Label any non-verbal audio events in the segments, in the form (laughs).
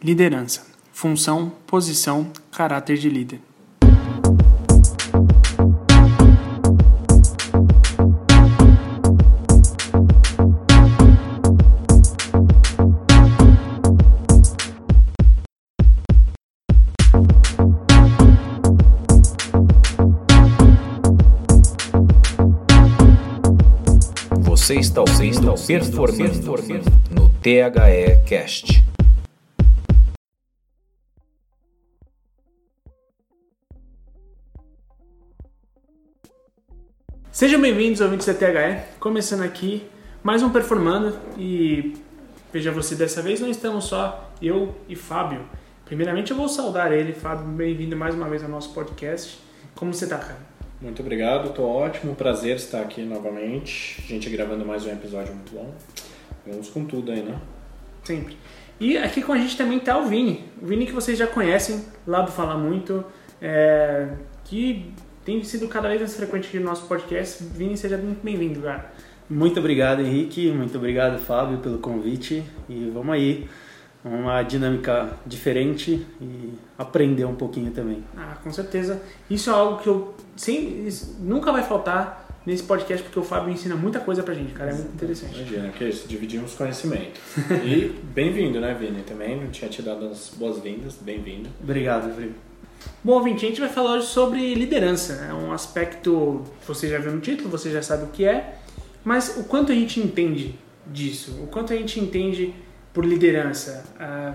Liderança. Função, posição, caráter de líder. Você está ouvindo Performando no THE Cast. Sejam bem-vindos, ouvintes da THE. Começando aqui mais um Performando e veja você dessa vez não estamos só eu e Fábio. Primeiramente eu vou saudar ele, Fábio, bem-vindo mais uma vez ao nosso podcast. Como você tá, cara? Muito obrigado, tô ótimo, prazer estar aqui novamente. A gente gravando mais um episódio muito bom. Vamos com tudo aí, né? Sempre. E aqui com a gente também tá o Vini. O Vini que vocês já conhecem, lá do Fala Muito, é, que tem sido cada vez mais frequente aqui no nosso podcast. Vini, seja muito bem-vindo, cara. Muito obrigado, Henrique. Muito obrigado, Fábio, pelo convite. E vamos aí. Uma dinâmica diferente e aprender um pouquinho também. Ah, com certeza. Isso é algo que eu sem, nunca vai faltar nesse podcast, porque o Fábio ensina muita coisa pra gente, cara. É muito interessante. Imagina, que é isso, dividimos conhecimento. E bem-vindo, né, Vini? Também não tinha te dado as boas-vindas, bem-vindo. Obrigado, Felipe. Bom, ouvinte, a gente vai falar hoje sobre liderança. É um aspecto que você já viu no título, você já sabe o que é, mas o quanto a gente entende disso, o quanto a gente entende por liderança. Ah,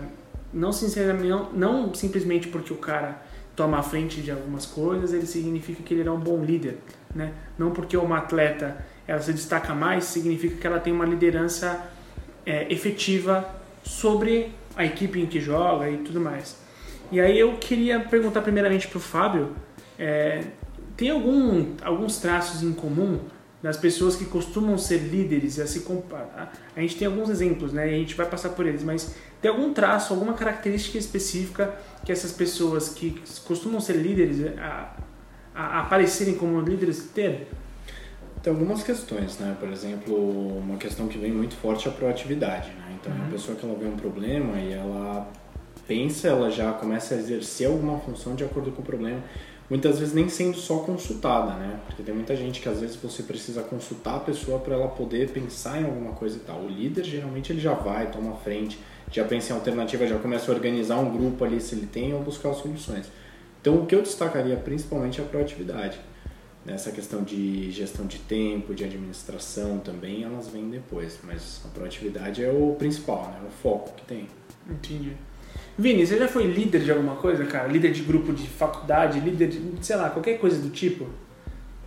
não, sinceramente, não, não simplesmente porque o cara toma a frente de algumas coisas, ele significa que ele é um bom líder. Né? Não porque uma atleta ela se destaca mais, significa que ela tem uma liderança é, efetiva sobre a equipe em que joga e tudo mais. E aí eu queria perguntar primeiramente para o Fábio, é, tem algum, alguns traços em comum das pessoas que costumam ser líderes a se comparar? A gente tem alguns exemplos, né? E a gente vai passar por eles, mas tem algum traço, alguma característica específica que essas pessoas que costumam ser líderes a, a aparecerem como líderes ter? Tem algumas questões, né? Por exemplo, uma questão que vem muito forte é a proatividade, né? Então, uhum. uma pessoa que ela vê um problema e ela pensa, ela já começa a exercer alguma função de acordo com o problema muitas vezes nem sendo só consultada, né? Porque tem muita gente que às vezes você precisa consultar a pessoa para ela poder pensar em alguma coisa e tal. O líder geralmente ele já vai, toma frente, já pensa em alternativa, já começa a organizar um grupo ali se ele tem ou buscar soluções. Então o que eu destacaria principalmente é a proatividade. Nessa questão de gestão de tempo, de administração também, elas vêm depois, mas a proatividade é o principal, né? O foco que tem. Entendi. Vini, você já foi líder de alguma coisa, cara? Líder de grupo de faculdade, líder de, sei lá, qualquer coisa do tipo?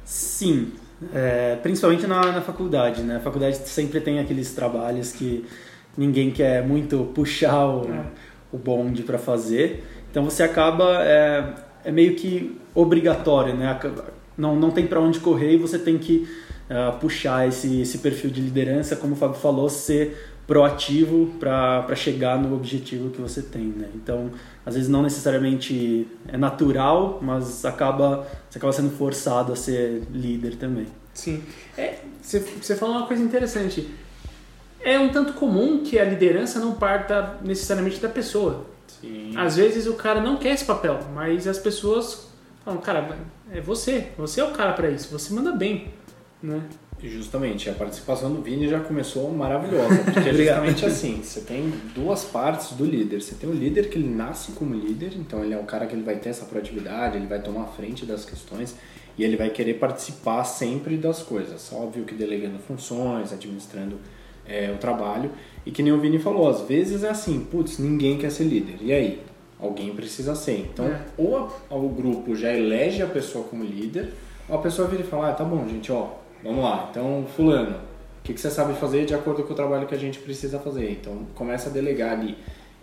Sim, é, principalmente na, na faculdade, né? A faculdade sempre tem aqueles trabalhos que ninguém quer muito puxar o, é. o bonde para fazer. Então você acaba, é, é, meio que obrigatório, né? Não, não tem para onde correr e você tem que uh, puxar esse, esse perfil de liderança, como o Fábio falou, ser proativo para chegar no objetivo que você tem, né? Então, às vezes não necessariamente é natural, mas acaba você acaba sendo forçado a ser líder também. Sim. É, você, você falou uma coisa interessante. É um tanto comum que a liderança não parta necessariamente da pessoa. Sim. Às vezes o cara não quer esse papel, mas as pessoas falam, cara, é você, você é o cara para isso, você manda bem, né? Justamente, a participação do Vini já começou maravilhosa, (laughs) porque é justamente assim, você tem duas partes do líder. Você tem o líder que ele nasce como líder, então ele é o cara que ele vai ter essa proatividade, ele vai tomar a frente das questões e ele vai querer participar sempre das coisas. Óbvio que delegando funções, administrando é, o trabalho. E que nem o Vini falou, às vezes é assim, putz, ninguém quer ser líder. E aí? Alguém precisa ser. Então, é. ou o grupo já elege a pessoa como líder, ou a pessoa vira e fala, ah, tá bom, gente, ó, Vamos lá, então, fulano, o que, que você sabe fazer de acordo com o trabalho que a gente precisa fazer? Então, começa a delegar ali.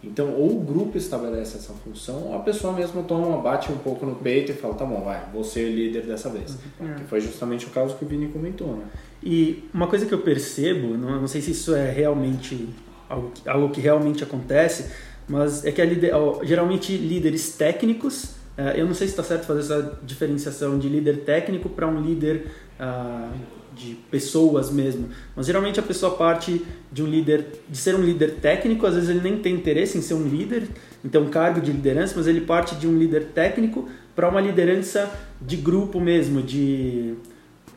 Então, ou o grupo estabelece essa função, ou a pessoa mesmo toma, bate um pouco no peito e fala, tá bom, vai, vou ser líder dessa vez. Uhum. Que foi justamente o caso que o Vini comentou, né? E uma coisa que eu percebo, não, não sei se isso é realmente algo que, algo que realmente acontece, mas é que lider, geralmente líderes técnicos, eu não sei se está certo fazer essa diferenciação de líder técnico para um líder uh, de pessoas mesmo. Mas geralmente a pessoa parte de um líder, de ser um líder técnico, às vezes ele nem tem interesse em ser um líder, então cargo de liderança, mas ele parte de um líder técnico para uma liderança de grupo mesmo, de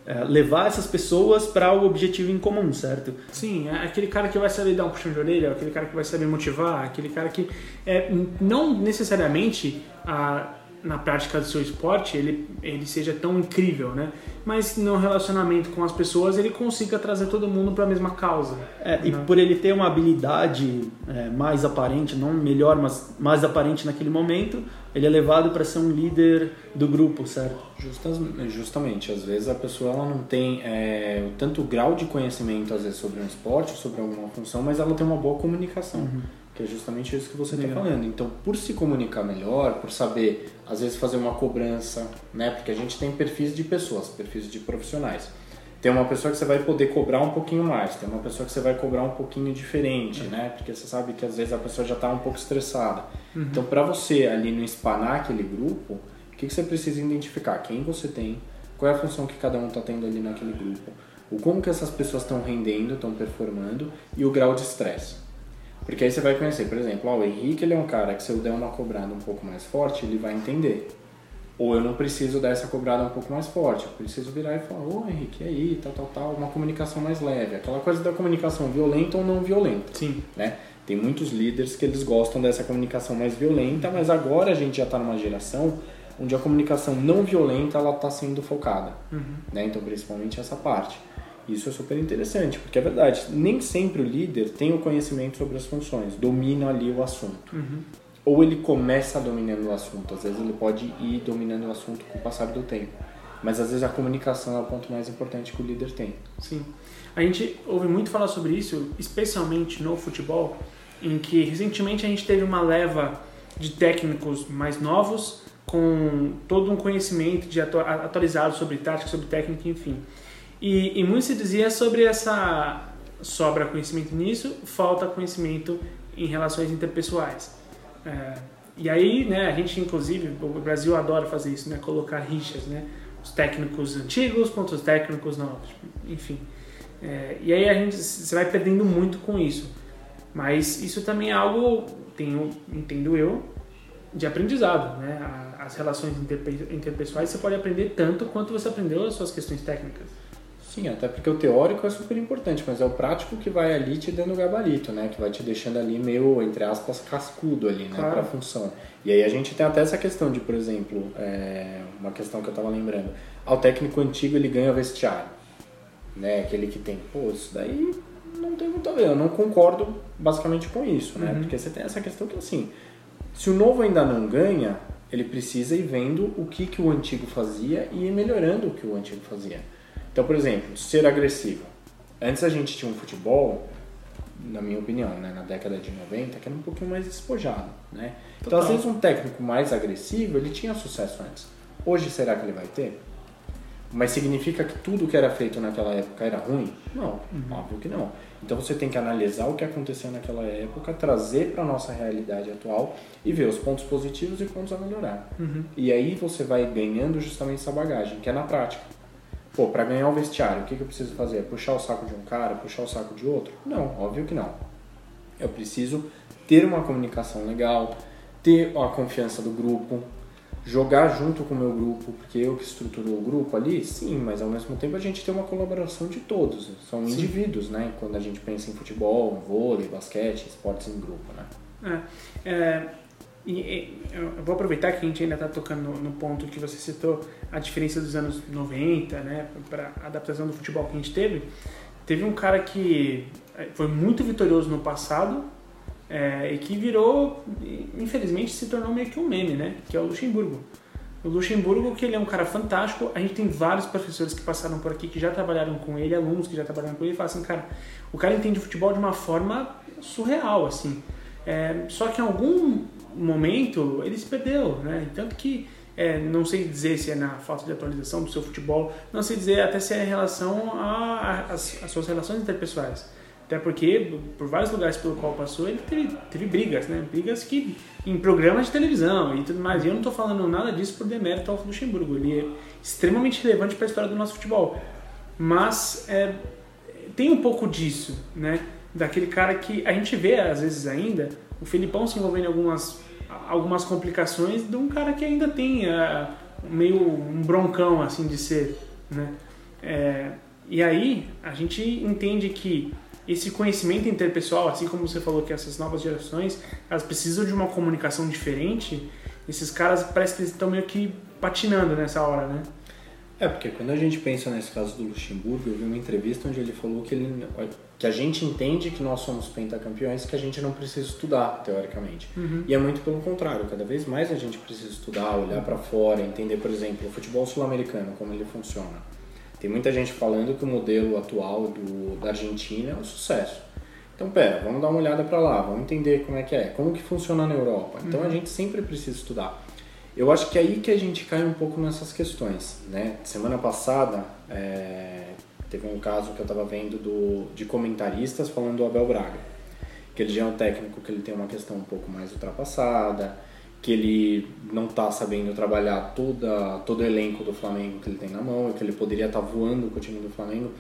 é, levar essas pessoas para o objetivo em comum, certo? Sim, é aquele cara que vai saber dar um puxão de orelha, aquele cara que vai saber motivar, aquele cara que é, não necessariamente a na prática do seu esporte ele, ele seja tão incrível, né? Mas no relacionamento com as pessoas ele consiga trazer todo mundo para a mesma causa. É, né? E por ele ter uma habilidade é, mais aparente, não melhor, mas mais aparente naquele momento, ele é levado para ser um líder do grupo, certo? Justas, justamente, às vezes a pessoa ela não tem é, tanto grau de conhecimento às vezes sobre um esporte, sobre alguma função, mas ela tem uma boa comunicação. Uhum que é justamente isso que você está falando. Então, por se comunicar melhor, por saber, às vezes, fazer uma cobrança, né? Porque a gente tem perfis de pessoas, perfis de profissionais. Tem uma pessoa que você vai poder cobrar um pouquinho mais, tem uma pessoa que você vai cobrar um pouquinho diferente, é. né? Porque você sabe que às vezes a pessoa já está um pouco estressada. Uhum. Então, para você ali no espanar aquele grupo, o que, que você precisa identificar? Quem você tem, qual é a função que cada um está tendo ali naquele grupo, o como que essas pessoas estão rendendo, estão performando e o grau de estresse. Porque aí você vai conhecer, por exemplo, ó, o Henrique ele é um cara que se eu der uma cobrada um pouco mais forte, ele vai entender. Ou eu não preciso dar essa cobrada um pouco mais forte, eu preciso virar e falar, ô Henrique, e aí, tal, tal, tal, uma comunicação mais leve. Aquela coisa da comunicação violenta ou não violenta. Sim. Né? Tem muitos líderes que eles gostam dessa comunicação mais violenta, mas agora a gente já está numa geração onde a comunicação não violenta ela está sendo focada. Uhum. Né? Então, principalmente essa parte. Isso é super interessante, porque é verdade, nem sempre o líder tem o conhecimento sobre as funções, domina ali o assunto. Uhum. Ou ele começa dominando o assunto, às vezes ele pode ir dominando o assunto com o passar do tempo. Mas às vezes a comunicação é o ponto mais importante que o líder tem. Sim. A gente ouve muito falar sobre isso, especialmente no futebol, em que recentemente a gente teve uma leva de técnicos mais novos com todo um conhecimento de atualizado sobre tática, sobre técnica, enfim. E, e muito se dizia sobre essa sobra conhecimento nisso, falta conhecimento em relações interpessoais. É, e aí, né, a gente inclusive, o Brasil adora fazer isso, né, colocar rixas, né, os técnicos antigos contra os técnicos novos, enfim. É, e aí a gente você vai perdendo muito com isso. Mas isso também é algo, tenho, entendo eu, de aprendizado, né? As relações interpessoais você pode aprender tanto quanto você aprendeu as suas questões técnicas. Sim, até porque o teórico é super importante, mas é o prático que vai ali te dando gabarito, né? Que vai te deixando ali meio, entre aspas, cascudo ali, né? Claro. Pra função. E aí a gente tem até essa questão de, por exemplo, é, uma questão que eu tava lembrando. Ao técnico antigo ele ganha vestiário, né? Aquele que tem, pô, isso daí não tem muito a ver. Eu não concordo basicamente com isso, né? Uhum. Porque você tem essa questão que assim, se o novo ainda não ganha, ele precisa ir vendo o que, que o antigo fazia e ir melhorando o que o antigo fazia. Então, por exemplo, ser agressivo. Antes a gente tinha um futebol, na minha opinião, né, na década de 90, que era um pouquinho mais despojado, né? Então, às vezes um técnico mais agressivo, ele tinha sucesso antes. Hoje, será que ele vai ter? Mas significa que tudo que era feito naquela época era ruim? Não, uhum. óbvio que não. Então você tem que analisar o que aconteceu naquela época, trazer para a nossa realidade atual e ver os pontos positivos e pontos a melhorar. Uhum. E aí você vai ganhando justamente essa bagagem, que é na prática. Pô, para ganhar o vestiário, o que, que eu preciso fazer? Puxar o saco de um cara, puxar o saco de outro? Não, óbvio que não. Eu preciso ter uma comunicação legal, ter a confiança do grupo, jogar junto com o meu grupo, porque eu que estruturou o grupo ali, sim, mas ao mesmo tempo a gente tem uma colaboração de todos, são sim. indivíduos, né? Quando a gente pensa em futebol, vôlei, basquete, esportes em grupo, né? É, é e, eu vou aproveitar que a gente ainda está tocando no, no, ponto que você citou, a diferença dos anos 90, né, para a adaptação do futebol que a gente teve. Teve um cara que é, foi muito vitorioso no passado é, e que virou, infelizmente, se tornou meio que um meme, né, que é o Luxemburgo. O Luxemburgo, que ele é um cara fantástico, a gente tem vários professores que passaram por aqui que já trabalharam com ele, alunos que já trabalharam com ele, e falam assim, cara, o cara entende futebol de uma forma surreal, assim. É, só que em algum momento ele se perdeu, né? Tanto que é, não sei dizer se é na falta de atualização do seu futebol, não sei dizer até se é em relação às suas relações interpessoais. Até porque, por vários lugares pelo qual passou, ele teve, teve brigas, né? Brigas que em programas de televisão e tudo mais. E eu não estou falando nada disso por demérito ao Luxemburgo. Ele é extremamente relevante para a história do nosso futebol. mas é, tem um pouco disso, né? Daquele cara que a gente vê às vezes ainda o Felipão se envolvendo em algumas, algumas complicações de um cara que ainda tem uh, meio um broncão assim de ser, né? É, e aí a gente entende que esse conhecimento interpessoal, assim como você falou que essas novas gerações, elas precisam de uma comunicação diferente, esses caras parece que estão meio que patinando nessa hora, né? É, porque quando a gente pensa nesse caso do Luxemburgo, eu vi uma entrevista onde ele falou que, ele, que a gente entende que nós somos pentacampeões que a gente não precisa estudar, teoricamente. Uhum. E é muito pelo contrário, cada vez mais a gente precisa estudar, olhar para fora, entender, por exemplo, o futebol sul-americano, como ele funciona. Tem muita gente falando que o modelo atual do, da Argentina é um sucesso. Então, pera, vamos dar uma olhada para lá, vamos entender como é que é, como que funciona na Europa. Então, uhum. a gente sempre precisa estudar. Eu acho que é aí que a gente cai um pouco nessas questões, né? Semana passada é, teve um caso que eu estava vendo do, de comentaristas falando do Abel Braga, que ele já é um técnico que ele tem uma questão um pouco mais ultrapassada, que ele não está sabendo trabalhar toda, todo o elenco do Flamengo que ele tem na mão, que ele poderia estar tá voando com o time do Flamengo.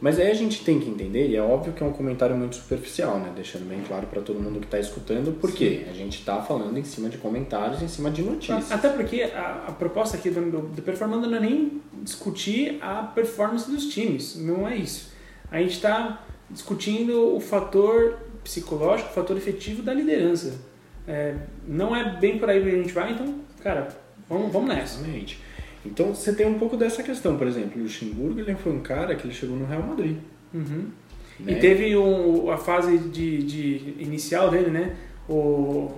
Mas aí a gente tem que entender, e é óbvio que é um comentário muito superficial, né? Deixando bem claro para todo mundo que está escutando, porque a gente está falando em cima de comentários, em cima de notícias. Até porque a, a proposta aqui do, do Performando não é nem discutir a performance dos times, não é isso. A gente está discutindo o fator psicológico, o fator efetivo da liderança. É, não é bem por aí que a gente vai, então, cara, vamos, vamos nessa. Exatamente. Então você tem um pouco dessa questão, por exemplo, o Luxemburgo ele foi um cara que ele chegou no Real Madrid. Uhum. Né? E teve um, a fase de, de, inicial dele, né? O,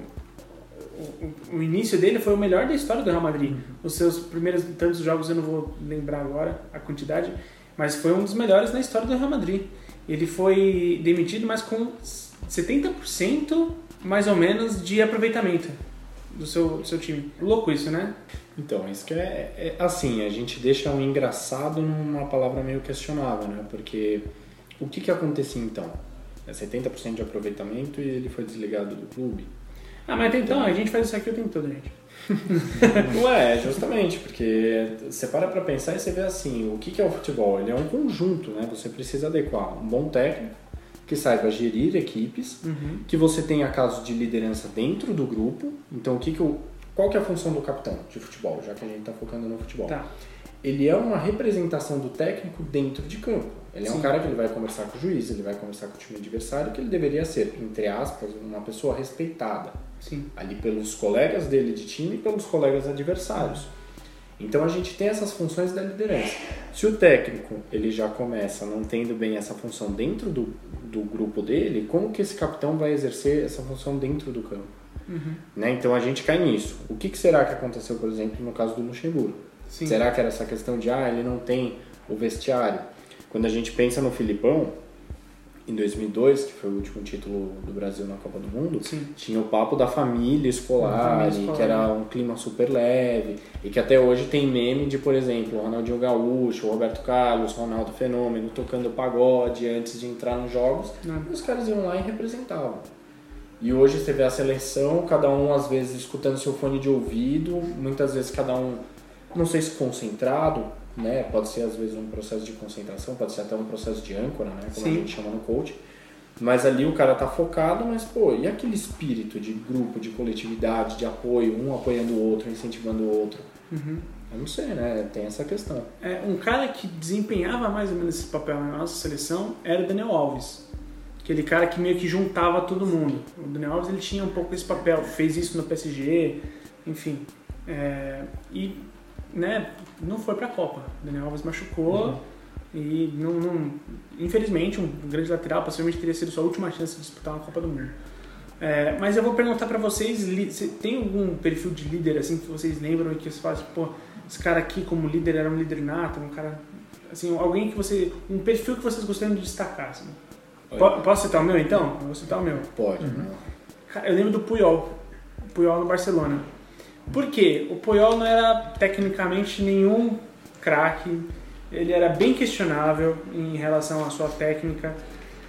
o, o, início dele foi o melhor da história do Real Madrid. Uhum. Os seus primeiros tantos jogos eu não vou lembrar agora a quantidade, mas foi um dos melhores na história do Real Madrid. Ele foi demitido, mas com 70% mais ou menos de aproveitamento do seu, do seu time. Louco isso, né? Então, isso que é, é, assim, a gente deixa um engraçado numa palavra meio questionável, né? Porque o que que acontecia então? É 70% de aproveitamento e ele foi desligado do clube. Ah, mas então, a gente faz isso aqui o tempo todo, gente. (laughs) Ué, justamente, porque você para pra pensar e você vê assim, o que que é o futebol? Ele é um conjunto, né? Você precisa adequar um bom técnico, que saiba gerir equipes, uhum. que você tenha casos de liderança dentro do grupo. Então, o que que o, qual que é a função do capitão de futebol, já que a gente está focando no futebol? Tá. Ele é uma representação do técnico dentro de campo. Ele é Sim. um cara que ele vai conversar com o juiz, ele vai conversar com o time adversário, que ele deveria ser, entre aspas, uma pessoa respeitada. Sim. Ali pelos colegas dele de time e pelos colegas adversários. Então a gente tem essas funções da liderança. Se o técnico ele já começa não tendo bem essa função dentro do, do grupo dele, como que esse capitão vai exercer essa função dentro do campo? Uhum. Né? Então a gente cai nisso. O que, que, será que aconteceu, por exemplo, no caso do Luxemburgo? Sim. Será que era essa questão de, ah, ele não tem o vestiário? Quando a gente pensa no Filipão, em 2002, que foi o último título do Brasil na Copa do Mundo, Sim. tinha o papo da família escolar, família escolar, que era um clima super leve, e que até hoje tem meme de, por exemplo, o Ronaldinho Gaúcho, o Roberto Carlos, Ronaldo Fenômeno tocando pagode antes de entrar nos jogos, Não. e os caras iam lá e representavam. E hoje você vê a seleção, cada um às vezes escutando seu fone de ouvido, muitas vezes cada um, não sei se concentrado, né? Pode ser às vezes um processo de concentração, pode ser até um processo de âncora, né? Como Sim. a gente chama no coach. Mas ali o cara tá focado, mas pô, e aquele espírito de grupo, de coletividade, de apoio, um apoiando o outro, incentivando o outro? Uhum. Eu não sei, né? Tem essa questão. É, um cara que desempenhava mais ou menos esse papel na nossa seleção era o Daniel Alves aquele cara que meio que juntava todo mundo. O Daniel Alves ele tinha um pouco esse papel, fez isso no PSG, enfim. É, e né, não foi para a Copa. O Daniel Alves machucou uhum. e não, não, infelizmente um grande lateral possivelmente teria sido sua última chance de disputar uma Copa do Mundo. É, mas eu vou perguntar para vocês, tem algum perfil de líder assim que vocês lembram e que vocês falam, pô, esse cara aqui como líder era um líder nato, um cara assim, alguém que você, um perfil que vocês gostariam de destacar, assim? Posso citar o meu então? Eu vou citar o meu. Pode. Uhum. Eu lembro do Puyol. Puyol no Barcelona. Por quê? O Puyol não era tecnicamente nenhum craque. Ele era bem questionável em relação à sua técnica.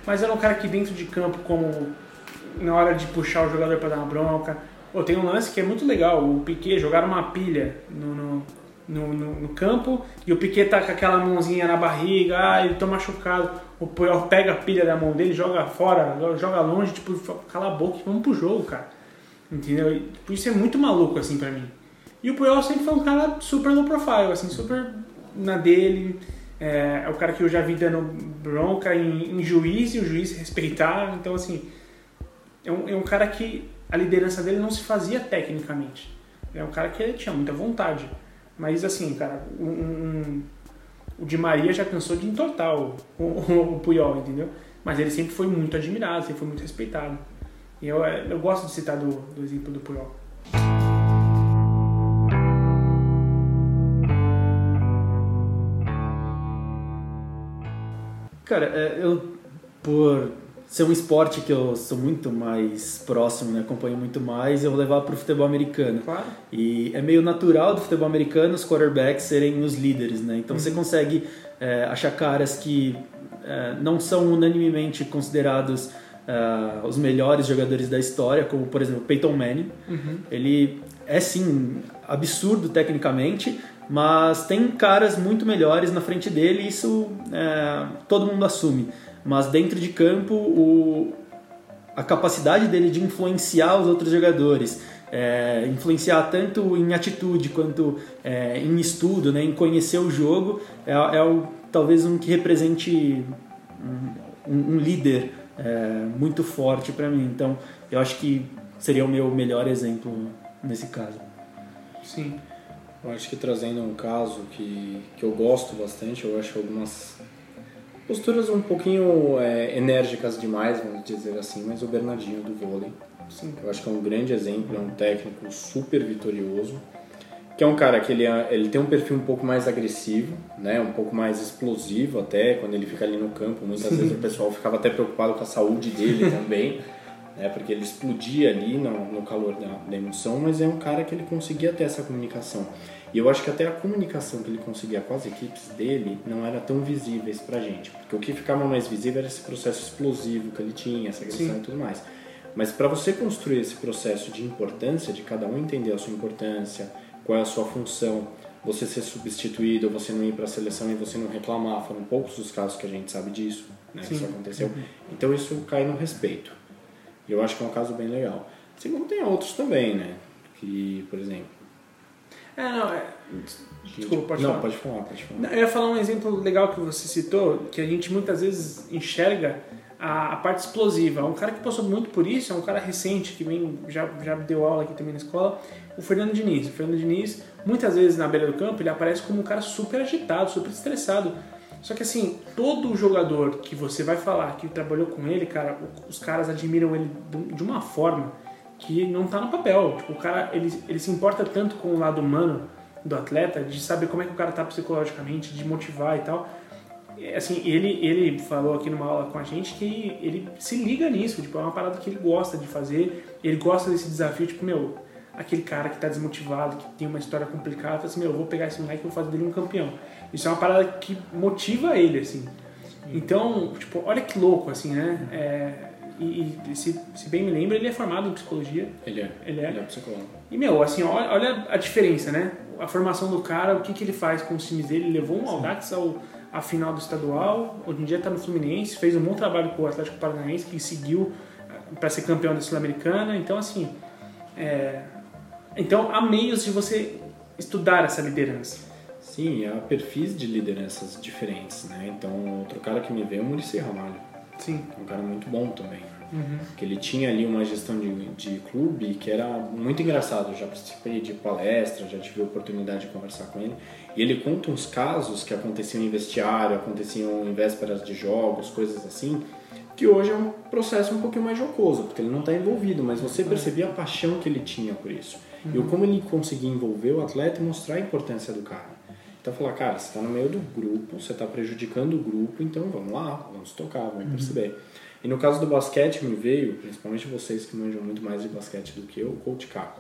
Mas era um cara que dentro de campo, como na hora de puxar o jogador para dar uma bronca. Pô, tem um lance que é muito legal. O Piquet jogaram uma pilha no, no, no, no, no campo e o Piquet tá com aquela mãozinha na barriga, ah, ele tá machucado. O Puyol pega a pilha da mão dele, joga fora, joga longe, tipo, cala a boca e vamos pro jogo, cara. Entendeu? E, tipo, isso é muito maluco, assim, pra mim. E o Puyol sempre foi um cara super low profile, assim, super na dele. É, é o cara que eu já vi dando bronca em, em juiz e o juiz respeitar. Então, assim, é um, é um cara que a liderança dele não se fazia tecnicamente. É um cara que tinha muita vontade. Mas, assim, cara, um, um, o Di Maria já cansou de entortar o, (laughs) o, o Puyol, entendeu? Mas ele sempre foi muito admirado, sempre foi muito respeitado. E eu, eu gosto de citar do, do exemplo do Puyol. Cara, é, eu por ser um esporte que eu sou muito mais próximo, né, acompanho muito mais, eu vou levar para o futebol americano. Claro. E é meio natural do futebol americano os quarterbacks serem os líderes, né? Então uhum. você consegue é, achar caras que é, não são unanimemente considerados uh, os melhores jogadores da história, como por exemplo Peyton Manning. Uhum. Ele é sim absurdo tecnicamente, mas tem caras muito melhores na frente dele e isso é, todo mundo assume. Mas dentro de campo, o, a capacidade dele de influenciar os outros jogadores, é, influenciar tanto em atitude quanto é, em estudo, né, em conhecer o jogo, é, é o, talvez um que represente um, um líder é, muito forte para mim. Então, eu acho que seria o meu melhor exemplo nesse caso. Sim. Eu acho que trazendo um caso que, que eu gosto bastante, eu acho algumas posturas um pouquinho é, enérgicas demais, vamos dizer assim, mas o Bernardinho do vôlei. Sim. Eu acho que é um grande exemplo, é um técnico super vitorioso, que é um cara que ele, é, ele tem um perfil um pouco mais agressivo, né, um pouco mais explosivo até, quando ele fica ali no campo, muitas vezes o (laughs) pessoal ficava até preocupado com a saúde dele (laughs) também, né, porque ele explodia ali no, no calor da, da emoção, mas é um cara que ele conseguia ter essa comunicação. E eu acho que até a comunicação que ele conseguia com as equipes dele não era tão visíveis pra gente. Porque o que ficava mais visível era esse processo explosivo que ele tinha, essa agressão Sim. e tudo mais. Mas para você construir esse processo de importância, de cada um entender a sua importância, qual é a sua função, você ser substituído, você não ir para a seleção e você não reclamar, foram poucos os casos que a gente sabe disso, né, isso aconteceu. Uhum. Então isso cai no respeito. E eu acho que é um caso bem legal. Segundo, tem outros também, né? Que, por exemplo, é, não, é... Desculpa, pode não, falar. pode falar, pode falar. Eu ia falar um exemplo legal que você citou, que a gente muitas vezes enxerga a, a, parte explosiva. Um cara que passou muito por isso é um cara recente, que vem, já, já deu aula aqui também na escola, o Fernando Diniz. O Fernando Diniz, muitas vezes na beira do campo, ele aparece como um cara super agitado, super estressado. Só que assim, todo jogador que você vai falar que trabalhou com ele, cara, os caras admiram ele de uma forma que não está no papel. Tipo, o cara, ele, ele se importa tanto com o lado humano do atleta, de saber como é que o cara está psicologicamente, de motivar e tal. Assim, ele, ele falou aqui numa aula com a gente que ele se liga nisso, tipo, é uma parada que ele gosta de fazer, ele gosta desse desafio, tipo, meu, aquele cara que está desmotivado, que tem uma história complicada, fala assim, meu, eu vou pegar esse moleque e vou fazer dele um campeão. Isso é uma parada que motiva ele, assim. Então, tipo, olha que louco, assim, né? É, e, e se, se, bem me lembro, ele é formado em psicologia. Ele é. Ele é. Ele é psicólogo. E, meu, assim, olha, olha, a diferença, né? A formação do cara, o que, que ele faz com os times dele. Ele levou um Audax ao, à final do estadual, hoje em dia está no Fluminense, fez um bom trabalho com o Atlético Paranaense, que seguiu eh, para ser campeão da Sul-Americana. Então, assim, é... então há meios de você estudar essa liderança. Sim, há perfis de lideranças diferentes, né? Então, outro cara que me veio é o Muricy Ramalho. Sim. Um cara muito bom também. Uhum. Que ele tinha ali uma gestão de, de clube que era muito engraçado. Eu já participei de palestras, já tive a oportunidade de conversar com ele. E ele conta uns casos que aconteciam em vestiário, aconteciam em vésperas de jogos, coisas assim, que hoje é um processo um pouquinho mais jocoso, porque ele não está envolvido, mas você percebia a paixão que ele tinha por isso. Uhum. E como ele conseguia envolver o atleta e mostrar a importância do cara. Então falar, cara, você está no meio do grupo, você está prejudicando o grupo, então vamos lá, vamos tocar, vamos uhum. perceber. E no caso do basquete me veio, principalmente vocês que manjam muito mais de basquete do que eu, o Coach K,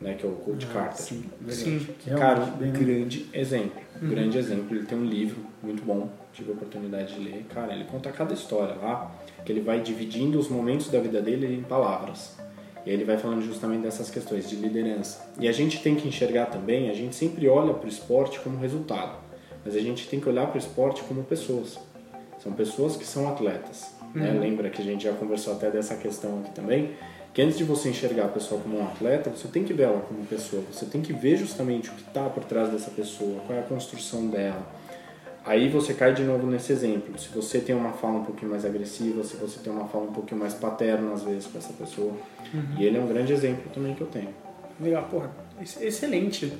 né, que é o Coach ah, Carter. Sim, sim. Cara, um grande exemplo, uhum. grande exemplo. Ele tem um livro muito bom, tive a oportunidade de ler. Cara, ele conta cada história lá, que ele vai dividindo os momentos da vida dele em palavras. E ele vai falando justamente dessas questões de liderança. E a gente tem que enxergar também, a gente sempre olha para o esporte como resultado, mas a gente tem que olhar para o esporte como pessoas. São pessoas que são atletas. Né? Uhum. Lembra que a gente já conversou até dessa questão aqui também, que antes de você enxergar a pessoa como um atleta, você tem que ver ela como pessoa. Você tem que ver justamente o que está por trás dessa pessoa, qual é a construção dela. Aí você cai de novo nesse exemplo. Se você tem uma fala um pouquinho mais agressiva, se você tem uma fala um pouquinho mais paterna às vezes com essa pessoa. E ele é um grande exemplo também que eu tenho. Legal, porra, ex- excelente.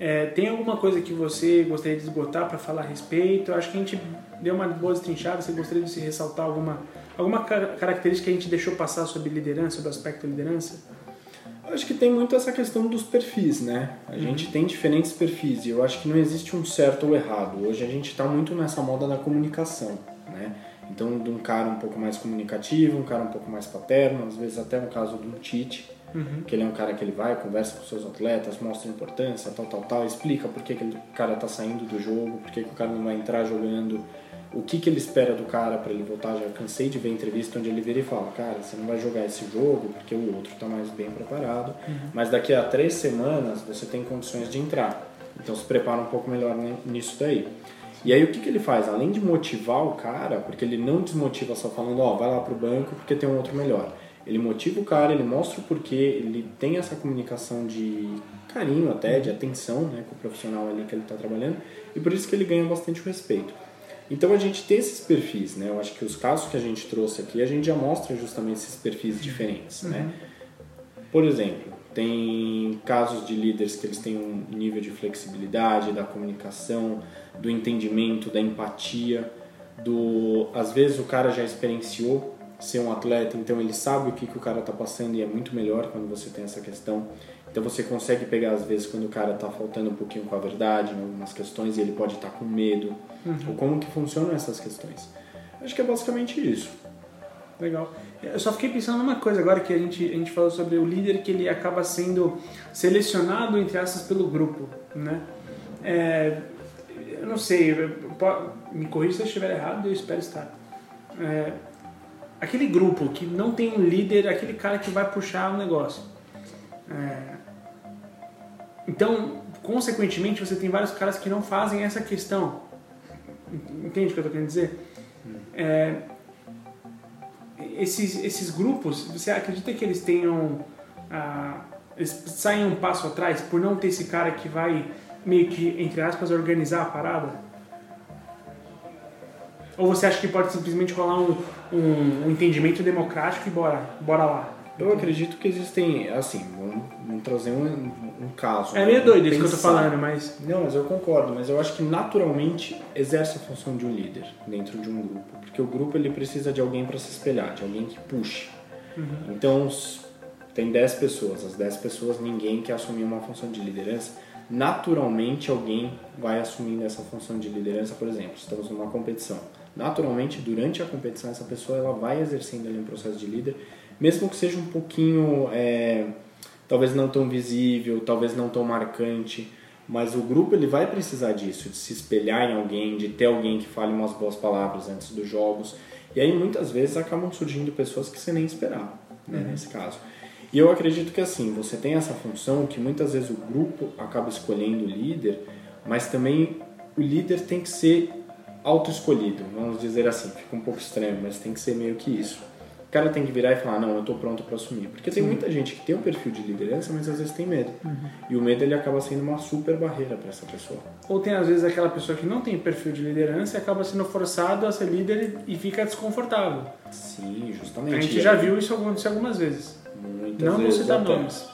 É, tem alguma coisa que você gostaria de esgotar para falar a respeito? Eu acho que a gente deu uma boa destrinchada. Você gostaria de se ressaltar alguma, alguma car- característica que a gente deixou passar sobre liderança, sobre o aspecto liderança? Acho que tem muito essa questão dos perfis, né? A gente tem diferentes perfis e eu acho que não existe um certo ou errado. Hoje a gente está muito nessa moda da comunicação, né? Então, de um cara um pouco mais comunicativo, um cara um pouco mais paterno, às vezes até no caso do Tite, que ele é um cara que ele vai, conversa com seus atletas, mostra a importância, tal, tal, tal, explica por que, que o cara tá saindo do jogo, por que, que o cara não vai entrar jogando, o que, que ele espera do cara para ele voltar. Já cansei de ver entrevista onde ele vira e fala, cara, você não vai jogar esse jogo porque o outro tá mais bem preparado, mas daqui a três semanas você tem condições de entrar. Então se prepara um pouco melhor ni- nisso daí. E aí o que, que ele faz? Além de motivar o cara, porque ele não desmotiva só falando, ó, vai lá pro banco porque tem um outro melhor. Ele motiva o cara, ele mostra o porquê, ele tem essa comunicação de carinho até, de atenção né, com o profissional ali que ele está trabalhando, e por isso que ele ganha bastante respeito. Então a gente tem esses perfis, né? Eu acho que os casos que a gente trouxe aqui, a gente já mostra justamente esses perfis diferentes, né? Por exemplo, tem casos de líderes que eles têm um nível de flexibilidade, da comunicação, do entendimento, da empatia, do às vezes o cara já experienciou ser um atleta, então ele sabe o que, que o cara está passando e é muito melhor quando você tem essa questão. Então você consegue pegar às vezes quando o cara está faltando um pouquinho com a verdade em algumas questões e ele pode estar com medo, ou como que funcionam essas questões. Acho que é basicamente isso. Legal. Eu só fiquei pensando numa coisa agora que a gente, a gente falou sobre o líder que ele acaba sendo selecionado, entre aspas, pelo grupo, né? É, eu não sei, eu- me corrija se eu estiver errado, eu espero estar. É, aquele grupo que não tem um líder, aquele cara que vai puxar o negócio. É, então, consequentemente, você tem vários caras que não fazem essa questão. Entende o que eu estou querendo dizer? É, esses, esses grupos, você acredita que eles tenham. Ah, eles saem um passo atrás por não ter esse cara que vai meio que, entre aspas, organizar a parada? Ou você acha que pode simplesmente rolar um, um, um entendimento democrático e bora, bora lá? Eu acredito que existem, assim, vamos, vamos trazer um, um caso. É né? meio doido isso que eu tô falando, mas. Não, mas eu concordo, mas eu acho que naturalmente exerce a função de um líder dentro de um grupo, porque o grupo ele precisa de alguém para se espelhar, de alguém que puxe. Então, s- tem 10 pessoas, as 10 pessoas ninguém quer assumir uma função de liderança, naturalmente alguém vai assumindo essa função de liderança, por exemplo, estamos numa competição. Naturalmente, durante a competição, essa pessoa ela vai exercendo ali um processo de líder, mesmo que seja um pouquinho, é, talvez não tão visível, talvez não tão marcante, mas o grupo ele vai precisar disso, de se espelhar em alguém, de ter alguém que fale umas boas palavras antes dos jogos. E aí muitas vezes acabam surgindo pessoas que você nem esperava, né, nesse caso. E eu acredito que assim, você tem essa função que muitas vezes o grupo acaba escolhendo o líder, mas também o líder tem que ser auto-escolhido, vamos dizer assim, fica um pouco estranho, mas tem que ser meio que isso. O cara tem que virar e falar, não, eu estou pronto para assumir. Porque tem muita gente que tem um perfil de liderança, mas às vezes tem medo. E o medo ele acaba sendo uma super barreira para essa pessoa. Ou tem às vezes aquela pessoa que não tem perfil de liderança e acaba sendo forçado a ser líder e fica desconfortável. Sim, A justamente. gente já viu isso acontecer algumas vezes. Muitas Não vezes citar nomes.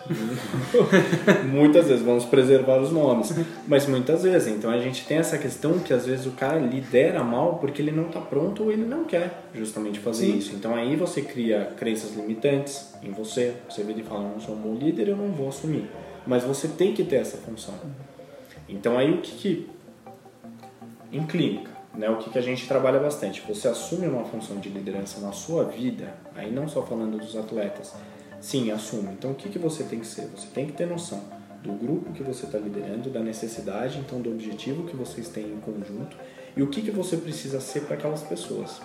(laughs) muitas vezes, vamos preservar os nomes. Mas muitas vezes. Então a gente tem essa questão que às vezes o cara lidera mal porque ele não está pronto ou ele não quer justamente fazer Sim. isso. Então aí você cria crenças limitantes em você. Você vira e fala, eu não sou um bom líder, eu não vou assumir. Mas você tem que ter essa função. Então aí o que, que em clínica, né, o que, que a gente trabalha bastante? Você assume uma função de liderança na sua vida, aí não só falando dos atletas, sim, assume. Então o que, que você tem que ser? Você tem que ter noção do grupo que você está liderando, da necessidade, então do objetivo que vocês têm em conjunto e o que, que você precisa ser para aquelas pessoas.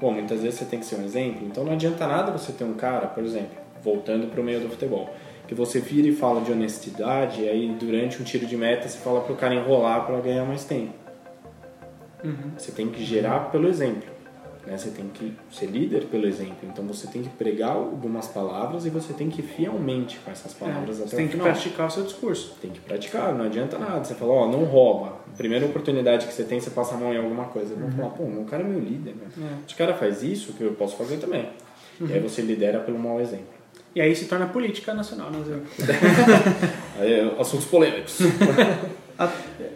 Bom, muitas vezes você tem que ser um exemplo, então não adianta nada você ter um cara, por exemplo, voltando para o meio do futebol. Que você vira e fala de honestidade, e aí durante um tiro de meta você fala para o cara enrolar para ganhar mais tempo. Uhum. Você tem que gerar pelo exemplo. Né? Você tem que ser líder pelo exemplo. Então você tem que pregar algumas palavras e você tem que ir fielmente com essas palavras É, até você tem o que final. praticar o seu discurso. Tem que praticar, não adianta nada. Você fala, ó, não rouba. Primeira oportunidade que você tem, você passa a mão em alguma coisa. Vão falar, pô, meu cara é meu líder. Né? É. Se o cara faz isso, que eu posso fazer também. E aí você lidera pelo mau exemplo. E aí se torna política nacional, né, Zé? (laughs) Assuntos polêmicos. (laughs)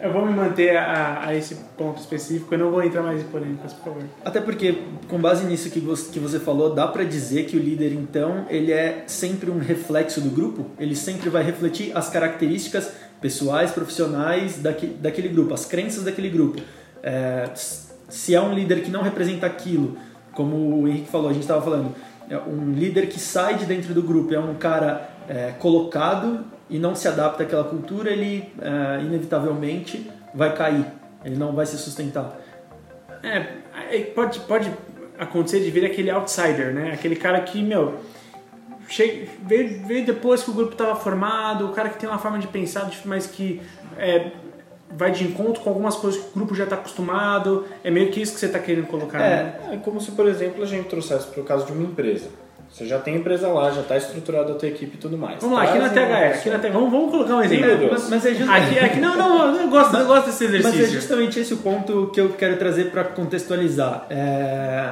Eu vou me manter a, a esse ponto específico, eu não vou entrar mais em polêmicas, por favor. Até porque, com base nisso que você, que você falou, dá pra dizer que o líder, então, ele é sempre um reflexo do grupo? Ele sempre vai refletir as características pessoais, profissionais daque, daquele grupo, as crenças daquele grupo. É, se é um líder que não representa aquilo, como o Henrique falou, a gente estava falando, é um líder que sai de dentro do grupo, é um cara é, colocado e não se adapta àquela cultura, ele é, inevitavelmente vai cair, ele não vai se sustentar. É, é, pode, pode acontecer de vir aquele outsider, né? Aquele cara que, meu, veio, veio depois que o grupo estava formado, o cara que tem uma forma de pensar, mas que é, vai de encontro com algumas coisas que o grupo já está acostumado. É meio que isso que você está querendo colocar, né? É como se, por exemplo, a gente trouxesse para o caso de uma empresa. Você já tem a empresa lá, já está estruturada a tua equipe e tudo mais. Vamos lá, aqui na THE, aqui na THE, vamos, vamos colocar um exemplo. Mas, mas é just- Aqui, aqui, não, não, eu gosto, eu gosto desse Mas é exercício. justamente esse o ponto que eu quero trazer para contextualizar. É,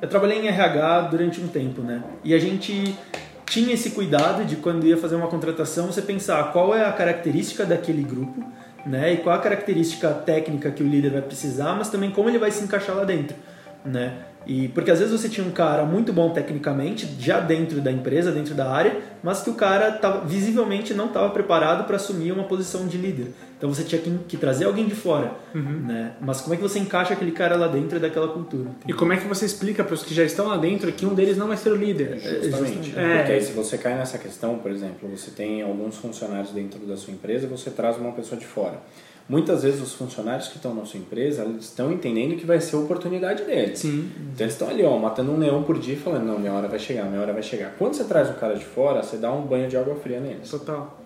Eu trabalhei em RH durante um tempo, né? E a gente tinha esse cuidado de quando ia fazer uma contratação, você pensar qual é a característica daquele grupo, né? E qual a característica técnica que o líder vai precisar, mas também como ele vai se encaixar lá dentro, né? E porque às vezes você tinha um cara muito bom tecnicamente, já dentro da empresa, dentro da área, mas que o cara tava, visivelmente não estava preparado para assumir uma posição de líder. Então você tinha que, que trazer alguém de fora, né? Mas como é que você encaixa aquele cara lá dentro daquela cultura? E como é que você explica para os que já estão lá dentro que um deles não vai ser o líder? Justamente. É. Porque aí se você cai nessa questão, por exemplo, você tem alguns funcionários dentro da sua empresa, você traz uma pessoa de fora. Muitas vezes os funcionários que estão na sua empresa, eles estão entendendo que vai ser a oportunidade deles. Sim. Então eles estão ali, ó, matando um leão por dia e falando, não, minha hora vai chegar, minha hora vai chegar. Quando você traz um cara de fora, você dá um banho de água fria neles. Total.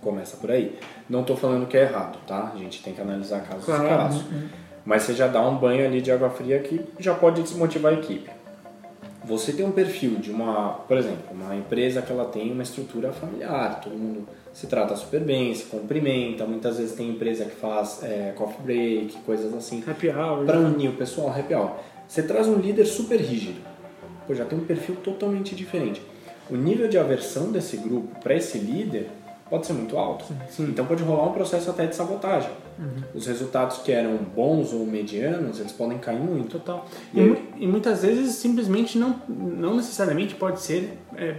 Começa por aí. Não estou falando que é errado, tá? A gente tem que analisar caso Claro. caso. Mas você já dá um banho ali de água fria que já pode desmotivar a equipe. Você tem um perfil de uma, por exemplo, uma empresa que ela tem uma estrutura familiar, todo mundo se trata super bem, se cumprimenta, muitas vezes tem empresa que faz é, coffee break, coisas assim, Happy hour. para unir o pessoal, happy hour. Você traz um líder super rígido, pô, já tem um perfil totalmente diferente. O nível de aversão desse grupo para esse líder pode ser muito alto. Então pode rolar um processo até de sabotagem. Os resultados que eram bons ou medianos, eles podem cair muito. Total. E E, e muitas vezes simplesmente não, não necessariamente pode ser é,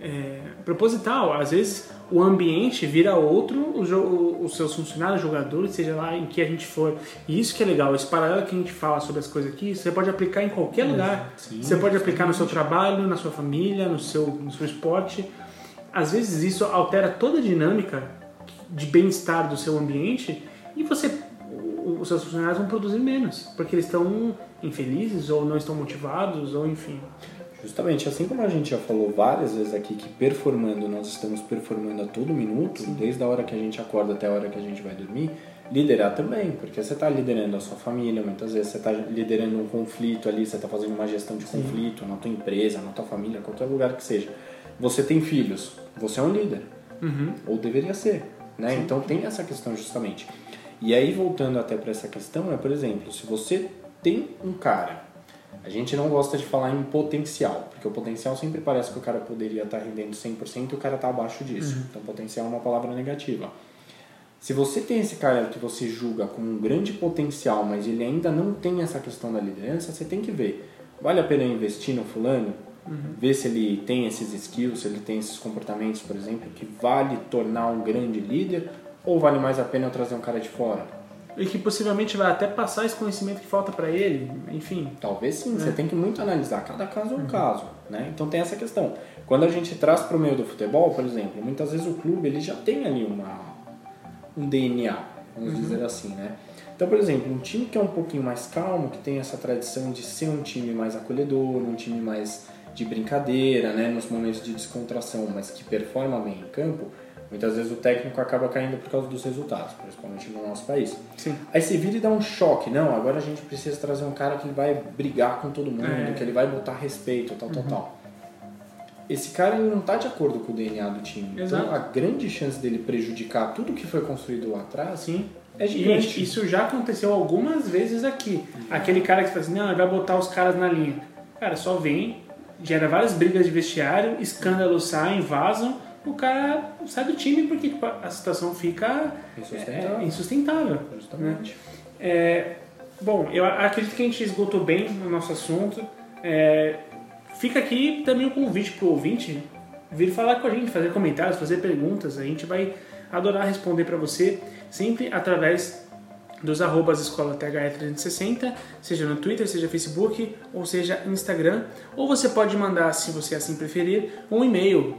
é, proposital. Às vezes o ambiente vira outro, os seus funcionários, jogadores, seja lá em que a gente for. E isso que é legal, esse paralelo que a gente fala sobre as coisas aqui, você pode aplicar em qualquer lugar. você pode aplicar no seu trabalho, na sua família, no seu, no seu esporte. Às vezes isso altera toda a dinâmica de bem-estar do seu ambiente e você os seus funcionários vão produzir menos, porque eles estão infelizes ou não estão motivados ou enfim. Justamente, assim como a gente já falou várias vezes aqui que performando, nós estamos performando a todo minuto, desde a hora que a gente acorda até a hora que a gente vai dormir, liderar também, porque você está liderando a sua família, muitas vezes você está liderando um conflito ali, você está fazendo uma gestão de conflito na tua empresa, na tua família, qualquer lugar que seja. Você tem filhos, você é um líder, ou deveria ser, né? Então tem essa questão justamente. E aí voltando até para essa questão, é por exemplo, se você tem um cara a gente não gosta de falar em potencial, porque o potencial sempre parece que o cara poderia estar rendendo 100% e o cara está abaixo disso. Então, potencial é uma palavra negativa. Se você tem esse cara que você julga com um grande potencial, mas ele ainda não tem essa questão da liderança, você tem que ver. Vale a pena investir no fulano? Ver se ele tem esses skills, se ele tem esses comportamentos, por exemplo, que vale tornar um grande líder? Ou vale mais a pena eu trazer um cara de fora? E que possivelmente vai até passar esse conhecimento que falta para ele, enfim. Talvez sim, você tem que muito analisar. Cada caso é um caso, né? Então tem essa questão. Quando a gente traz para o meio do futebol, por exemplo, muitas vezes o clube ele já tem ali uma, um DNA, vamos dizer assim, né? Então, por exemplo, um time que é um pouquinho mais calmo, que tem essa tradição de ser um time mais acolhedor, um time mais de brincadeira, né, nos momentos de descontração, mas que performa bem em campo, muitas vezes o técnico acaba caindo por causa dos resultados, principalmente no nosso país. Sim. Aí você vira e dá um choque, não, agora a gente precisa trazer um cara que vai brigar com todo mundo, É. que ele vai botar respeito, tal, tal, tal. Esse cara ele não está de acordo com o DNA do time. Exato. Então a grande chance dele prejudicar tudo que foi construído lá atrás Assim. é E, gigante. gente, isso já aconteceu algumas vezes aqui. Aquele cara que fala assim, não, ele vai botar os caras na linha. Cara, só vem, gera várias brigas de vestiário, escândalos saem, vazam, o cara sai do time porque tipo, a situação fica Insustentável. é, insustentável. Justamente. É, bom, eu acredito que a gente esgotou bem o nosso assunto. É, fica aqui também o convite pro ouvinte vir falar com a gente, fazer comentários, fazer perguntas. A gente vai adorar responder para você, sempre através dos arrobas Escola THE360, seja no Twitter, seja Facebook, ou seja Instagram. Ou você pode mandar, se você assim preferir, um e-mail,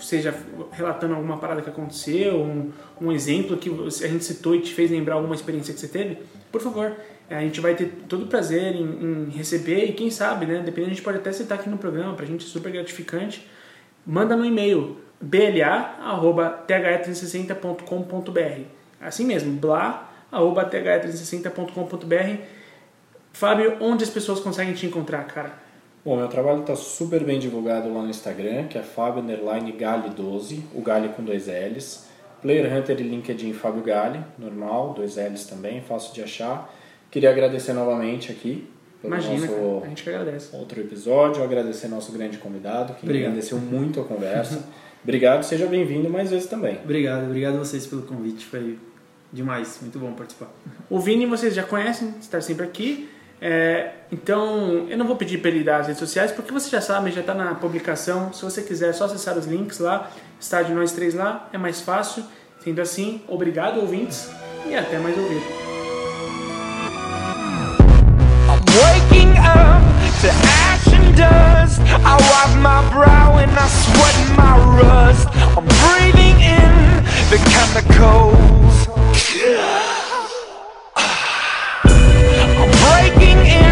seja relatando alguma parada que aconteceu, um, um exemplo que a gente citou e te fez lembrar alguma experiência que você teve. Por favor, a gente vai ter todo o prazer em, em receber e quem sabe, né? Dependendo, a gente pode até citar aqui no programa, pra gente é super gratificante. Manda no e-mail bla.the360.com.br Assim mesmo, bla.the360.com.br Fábio, onde as pessoas conseguem te encontrar, cara? Bom, meu trabalho está super bem divulgado lá no Instagram, que é Fábio Underline Gali 12, o Gali com dois L's. Player Hunter e LinkedIn Fábio Gali, normal, dois L's também, fácil de achar. Queria agradecer novamente aqui pelo Imagina, nosso a gente que agradece. outro episódio, agradecer nosso grande convidado, que Obrigado. engrandeceu muito a conversa. Obrigado, seja bem-vindo mais vezes também. Obrigado, obrigado a vocês pelo convite. Foi demais, muito bom participar. O Vini vocês já conhecem, está sempre aqui. É, então, eu não vou pedir para ele dar as redes sociais, porque você já sabe, já está na publicação. Se você quiser, é só acessar os links lá, estádio Nós Três lá, é mais fácil. Sendo assim, obrigado, ouvintes, e até mais ouvir. I'm breaking in,